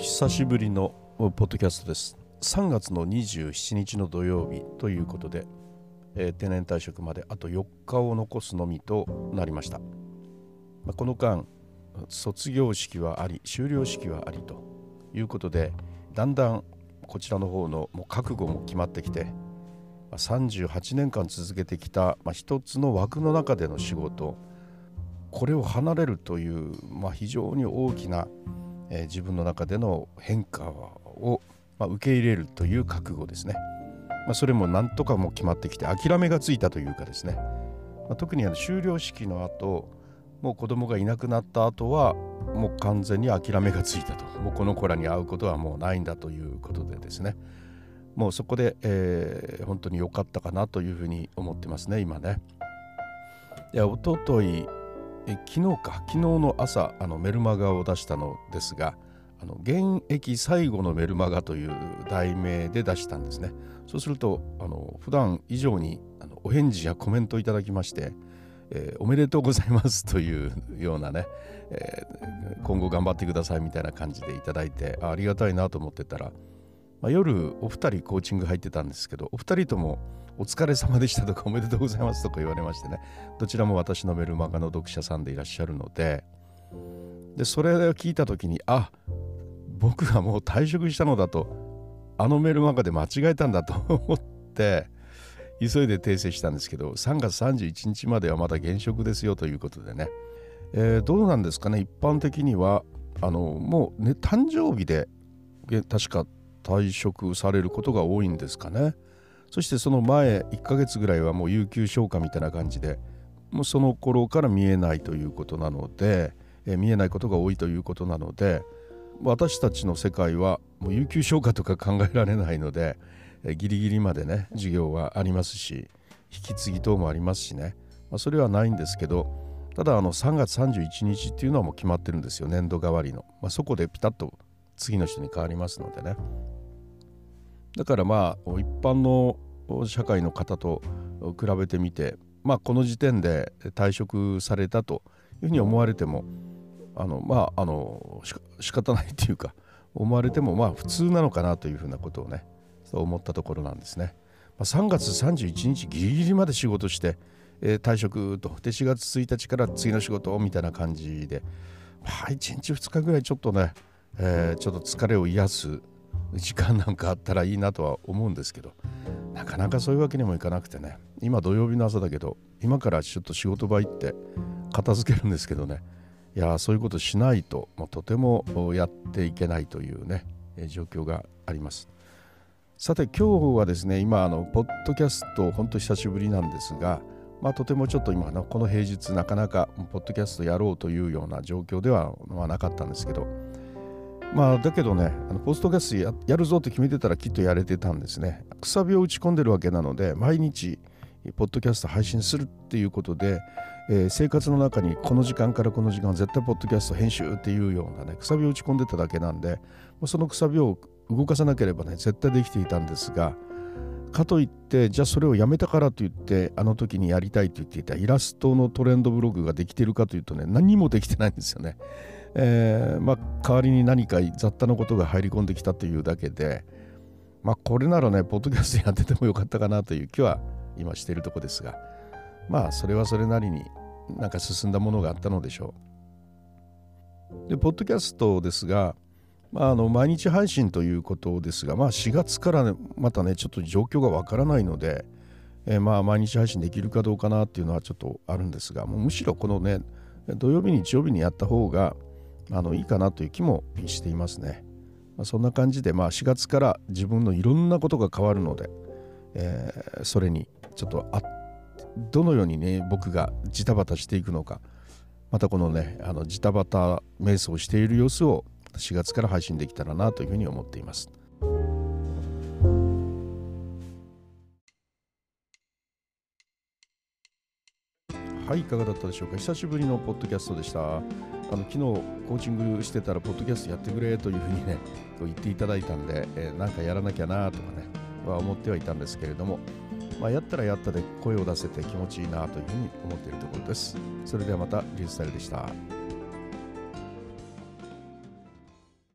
久しぶりのポッドキャストです。3月の27日の土曜日ということで、えー、定年退職まであと4日を残すのみとなりました、まあ、この間卒業式はあり修了式はありということでだんだんこちらの方のもう覚悟も決まってきて38年間続けてきた、まあ、一つの枠の中での仕事これを離れるという、まあ、非常に大きなえー、自分の中での変化を、まあ、受け入れるという覚悟ですね。まあ、それもなんとかも決まってきて諦めがついたというかですね、まあ、特にあの修了式の後もう子供がいなくなった後はもう完全に諦めがついたともうこの子らに会うことはもうないんだということでですねもうそこで、えー、本当に良かったかなというふうに思ってますね今ね。いや一昨日え昨日か。昨日の朝あのメルマガを出したのですがあの現役最後のメルマガという題名で出したんですね。そうするとあの普段以上にあのお返事やコメントいただきまして、えー、おめでとうございます というようなね、えー、今後頑張ってくださいみたいな感じでいただいてありがたいなと思ってたら、まあ、夜お二人コーチング入ってたんですけどお二人ともお疲れ様でしたとかおめでとうございますとか言われましてね。どちらも私のメルマガの読者さんでいらっしゃるので。でそれを聞いた時にあ僕がもう退職したのだとあのメルマガで間違えたんだと 思って急いで訂正したんですけど3月31日まではまだ現職ですよということでね、えー、どうなんですかね？一般的にはあのもうね誕生日で確か退職されることが多いんですかね。そしてその前1ヶ月ぐらいはもう有給消化みたいな感じでもうその頃から見えないということなので、え見えないことが多いということなので私たちの世界はもう有給消化とか考えられないので、えギリギリまでね授業はありますし引き継ぎ等もありますしね、まあ、それはないんですけどただあの3月31日っていうのはもう決まってるんですよ年度代わりの、まあ、そこでピタッと次の人に変わりますのでね。だからまあ一般の社会の方と比べてみてまあこの時点で退職されたというふうに思われてもあのまああの仕方ないっていうか思われてもまあ普通なのかなというふうなことをねそう思ったところなんですね。まあ、3月31日ギリギリまで仕事して、えー、退職とで4月1日から次の仕事みたいな感じでまあ1日2日ぐらいちょっとね、えー、ちょっと疲れを癒す時間なんかあったらいいなとは思うんですけどなかなかそういうわけにもいかなくてね。今土曜日の朝だけど今からちょっと仕事場行って片付けるんですけどね。いやそういうことしないともうとてもやっていけないというね状況があります。さて今日はですね今あのポッドキャスト本当久しぶりなんですがまあ、とてもちょっと今のこの平日なかなかポッドキャストやろうというような状況ではなかったんですけどまあだけどねあのポストキャストやるぞって決めてたらきっとやれてたんですねくさびを打ち込んでるわけなので毎日ポッドキャスト配信するっていうことで、えー、生活の中にこの時間からこの時間絶対ポッドキャスト編集っていうようなねくさびを打ち込んでただけなんでそのくさびを動かさなければね絶対できていたんですがかといってじゃあそれをやめたからといってあの時にやりたいと言っていたイラストのトレンドブログができてるかというとね何もできてないんですよね。えー、まあ、代わりに何か雑多なことが入り込んできたというだけで、まあ、これならね、ポッドキャストやっててもよかったかなという気は今しているところですが、まあ、それはそれなりになんか進んだものがあったのでしょう。で、ポッドキャストですが、まあ、あの毎日配信ということですが、まあ、4月から、ね、またね、ちょっと状況がわからないので、えー、まあ毎日配信できるかどうかなっていうのはちょっとあるんですが、もうむしろこのね、土曜日、日曜日にやった方が、あのいいかなという気もしていますね。まあ、そんな感じで、まあ、4月から自分のいろんなことが変わるので、えー、それにちょっとあどのようにね僕がジタバタしていくのかまたこのねあのジタバタ瞑想している様子を4月から配信できたらなというふうに思っています。はいいかがだったでしょうか久しぶりのポッドキャストでしたあの昨日コーチングしてたらポッドキャストやってくれというふうにね 言っていただいたんで、えー、なんかやらなきゃなとかねは思ってはいたんですけれども、まあ、やったらやったで声を出せて気持ちいいなというふうに思っているところです。それではまたリュースタイルでした。